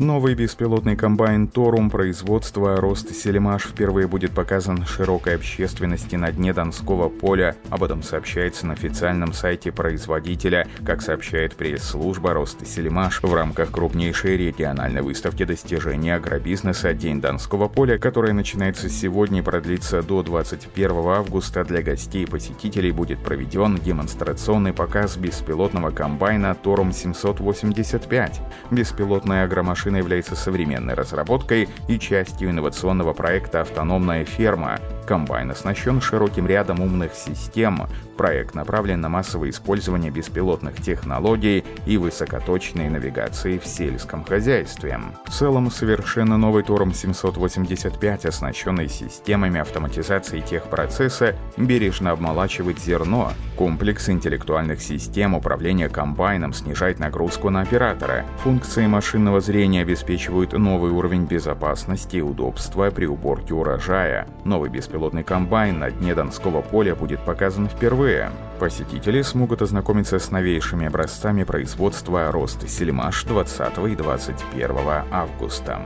Новый беспилотный комбайн «Торум» производства «Рост Селимаш» впервые будет показан широкой общественности на дне Донского поля. Об этом сообщается на официальном сайте производителя. Как сообщает пресс-служба «Рост Селимаш», в рамках крупнейшей региональной выставки достижений агробизнеса «День Донского поля», которая начинается сегодня и продлится до 21 августа, для гостей и посетителей будет проведен демонстрационный показ беспилотного комбайна «Торум 785». Беспилотная агромашина машина является современной разработкой и частью инновационного проекта «Автономная ферма». Комбайн оснащен широким рядом умных систем. Проект направлен на массовое использование беспилотных технологий и высокоточной навигации в сельском хозяйстве. В целом, совершенно новый Тором 785, оснащенный системами автоматизации техпроцесса, бережно обмолачивает зерно. Комплекс интеллектуальных систем управления комбайном снижает нагрузку на оператора. Функции машинного зрения обеспечивают новый уровень безопасности и удобства при уборке урожая. Новый беспилотный комбайн на дне Донского поля будет показан впервые. Посетители смогут ознакомиться с новейшими образцами производства рост Сельмаш 20 и 21 августа.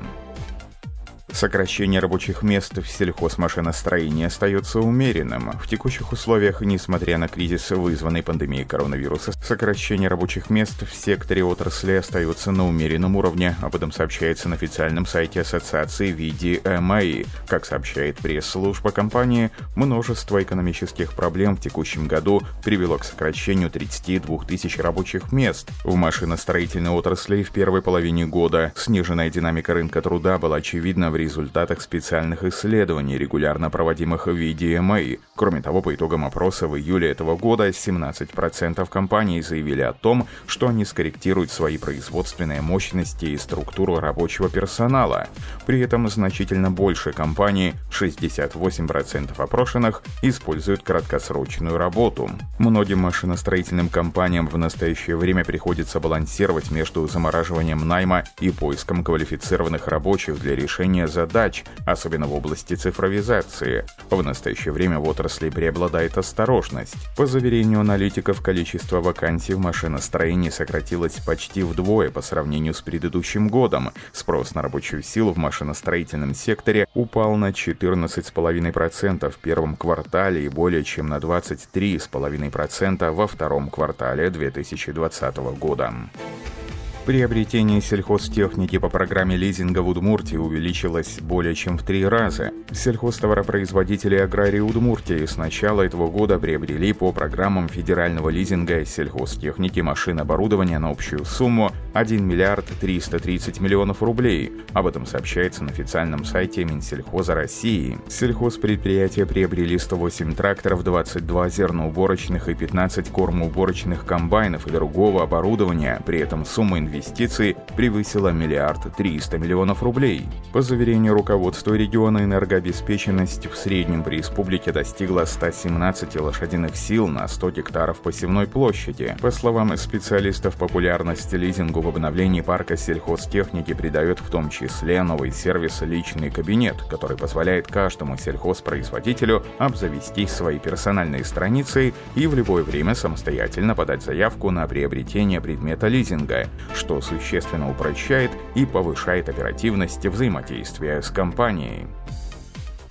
Сокращение рабочих мест в сельхозмашиностроении остается умеренным. В текущих условиях, несмотря на кризис, вызванный пандемией коронавируса, сокращение рабочих мест в секторе отрасли остается на умеренном уровне. Об этом сообщается на официальном сайте Ассоциации VDMA. Как сообщает пресс-служба компании, множество экономических проблем в текущем году привело к сокращению 32 тысяч рабочих мест. В машиностроительной отрасли в первой половине года сниженная динамика рынка труда была очевидна в результатах специальных исследований, регулярно проводимых в VDMA. Кроме того, по итогам опроса в июле этого года 17% компаний заявили о том, что они скорректируют свои производственные мощности и структуру рабочего персонала. При этом значительно больше компаний, 68% опрошенных, используют краткосрочную работу. Многим машиностроительным компаниям в настоящее время приходится балансировать между замораживанием найма и поиском квалифицированных рабочих для решения задач, особенно в области цифровизации. В настоящее время в отрасли преобладает осторожность. По заверению аналитиков, количество вакансий в машиностроении сократилось почти вдвое по сравнению с предыдущим годом. Спрос на рабочую силу в машиностроительном секторе упал на 14,5% в первом квартале и более чем на 23,5% во втором квартале 2020 года. Приобретение сельхозтехники по программе лизинга в Удмуртии увеличилось более чем в три раза. Сельхозтоваропроизводители аграрии Удмуртии с начала этого года приобрели по программам федерального лизинга сельхозтехники машин оборудования на общую сумму 1 миллиард 330 миллионов рублей. Об этом сообщается на официальном сайте Минсельхоза России. Сельхозпредприятия приобрели 108 тракторов, 22 зерноуборочных и 15 кормоуборочных комбайнов и другого оборудования. При этом сумма инвестиций инвестиций превысила миллиард триста миллионов рублей. По заверению руководства региона, энергообеспеченность в среднем по республике достигла 117 лошадиных сил на 100 гектаров посевной площади. По словам специалистов, популярность лизингу в обновлении парка сельхозтехники придает в том числе новый сервис «Личный кабинет», который позволяет каждому сельхозпроизводителю обзавестись своей персональной страницей и в любое время самостоятельно подать заявку на приобретение предмета лизинга, что существенно упрощает и повышает оперативность взаимодействия с компанией.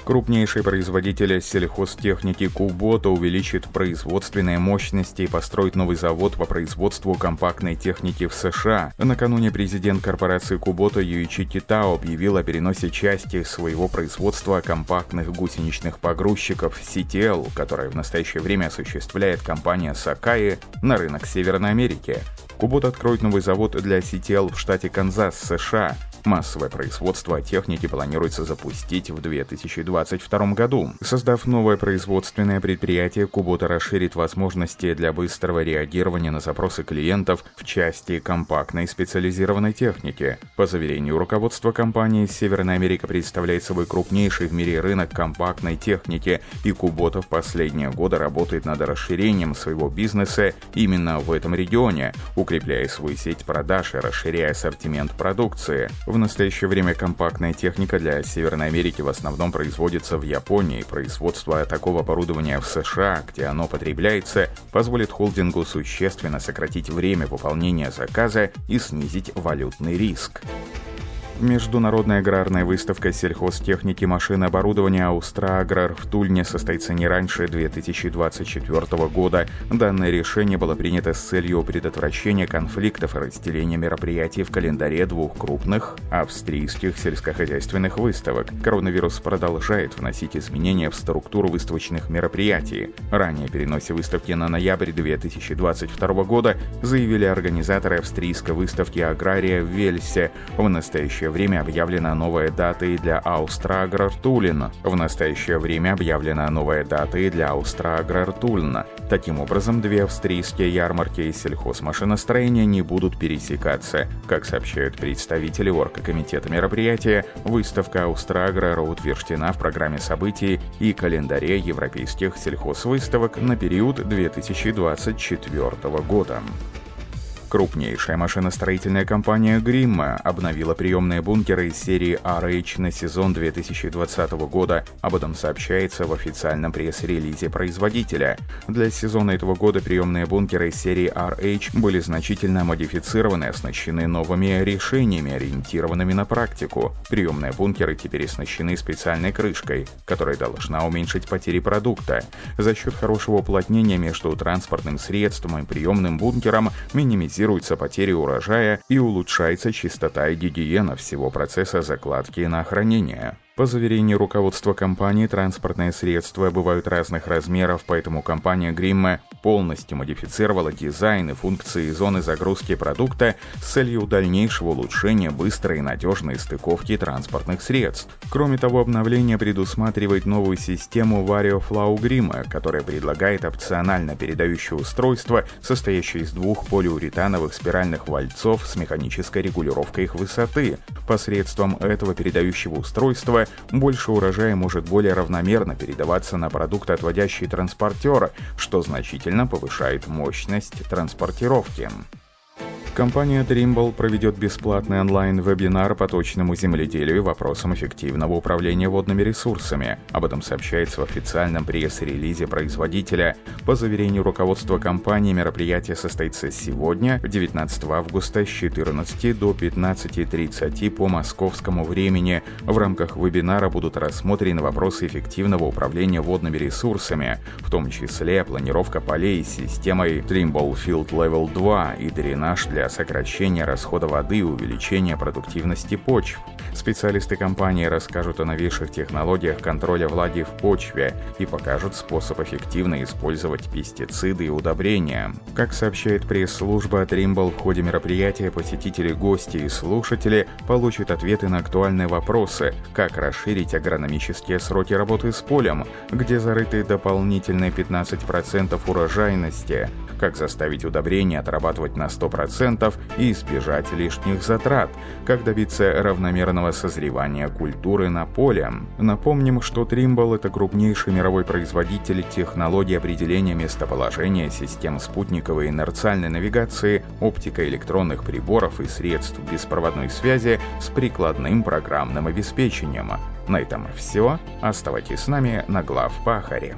Крупнейший производитель сельхозтехники Кубота увеличит производственные мощности и построит новый завод по производству компактной техники в США. Накануне президент корпорации Кубота Юичи Китао объявил о переносе части своего производства компактных гусеничных погрузчиков CTL, которое в настоящее время осуществляет компания Сакаи на рынок Северной Америки. Кубот откроет новый завод для CTL в штате Канзас, США. Массовое производство техники планируется запустить в 2022 году. Создав новое производственное предприятие, Кубота расширит возможности для быстрого реагирования на запросы клиентов в части компактной специализированной техники. По заверению руководства компании, Северная Америка представляет собой крупнейший в мире рынок компактной техники, и Кубота в последние годы работает над расширением своего бизнеса именно в этом регионе, укрепляя свою сеть продаж и расширяя ассортимент продукции. В В настоящее время компактная техника для Северной Америки в основном производится в Японии. Производство такого оборудования в США, где оно потребляется, позволит холдингу существенно сократить время выполнения заказа и снизить валютный риск. Международная аграрная выставка сельхозтехники машин и оборудования «Аустроаграр» в Тульне состоится не раньше 2024 года. Данное решение было принято с целью предотвращения конфликтов и разделения мероприятий в календаре двух крупных австрийских сельскохозяйственных выставок. Коронавирус продолжает вносить изменения в структуру выставочных мероприятий. Ранее переносе выставки на ноябрь 2022 года заявили организаторы австрийской выставки «Агрария» в Вельсе. В настоящее настоящее время объявлена новая дата и для Аустраграртулина. В настоящее время объявлена новая дата и для Аустраграртулина. Таким образом, две австрийские ярмарки и сельхозмашиностроения не будут пересекаться. Как сообщают представители оргкомитета мероприятия, выставка Аустраграра утверждена в программе событий и календаре европейских сельхозвыставок на период 2024 года. Крупнейшая машиностроительная компания Гримма обновила приемные бункеры из серии RH на сезон 2020 года. Об этом сообщается в официальном пресс-релизе производителя. Для сезона этого года приемные бункеры из серии RH были значительно модифицированы и оснащены новыми решениями, ориентированными на практику. Приемные бункеры теперь оснащены специальной крышкой, которая должна уменьшить потери продукта. За счет хорошего уплотнения между транспортным средством и приемным бункером минимизируется минимизируются потери урожая и улучшается чистота и гигиена всего процесса закладки на хранение. По заверению руководства компании, транспортные средства бывают разных размеров, поэтому компания Гримма полностью модифицировала дизайн и функции зоны загрузки продукта с целью дальнейшего улучшения быстрой и надежной стыковки транспортных средств. Кроме того, обновление предусматривает новую систему VarioFlow Grimma, которая предлагает опционально передающее устройство, состоящее из двух полиуретановых спиральных вальцов с механической регулировкой их высоты. Посредством этого передающего устройства больше урожая может более равномерно передаваться на продукты, отводящие транспортера, что значительно повышает мощность транспортировки. Компания Trimble проведет бесплатный онлайн-вебинар по точному земледелию и вопросам эффективного управления водными ресурсами. Об этом сообщается в официальном пресс-релизе производителя. По заверению руководства компании, мероприятие состоится сегодня, 19 августа, с 14 до 15.30 по московскому времени. В рамках вебинара будут рассмотрены вопросы эффективного управления водными ресурсами, в том числе планировка полей с системой Trimble Field Level 2 и дренаж для сокращения расхода воды и увеличения продуктивности почв. Специалисты компании расскажут о новейших технологиях контроля влаги в почве и покажут способ эффективно использовать пестициды и удобрения. Как сообщает пресс-служба Trimble, в ходе мероприятия посетители, гости и слушатели получат ответы на актуальные вопросы, как расширить агрономические сроки работы с полем, где зарыты дополнительные 15% урожайности, как заставить удобрения отрабатывать на 100% и избежать лишних затрат, как добиться равномерного созревания культуры на поле. Напомним, что Trimble — это крупнейший мировой производитель технологий определения местоположения систем спутниковой инерциальной навигации, оптико-электронных приборов и средств беспроводной связи с прикладным программным обеспечением. На этом все. Оставайтесь с нами на глав Пахаре.